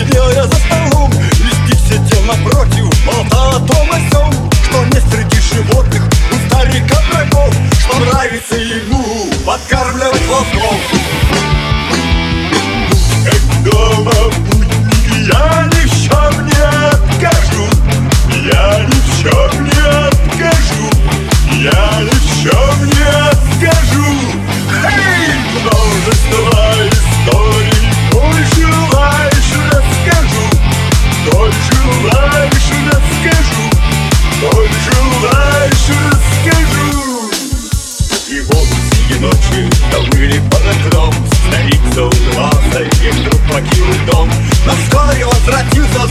Петляя за столом Листи сидел напротив Болтал о том о сём Что не среди животных У старика врагов Что нравится ему Подкармливать лоском Как дома Желаешь, расскажу Коль желаешь, расскажу вот сие ночи Забыли под окном Старик заулыбался И вдруг покинул дом. Но вскоре возвратился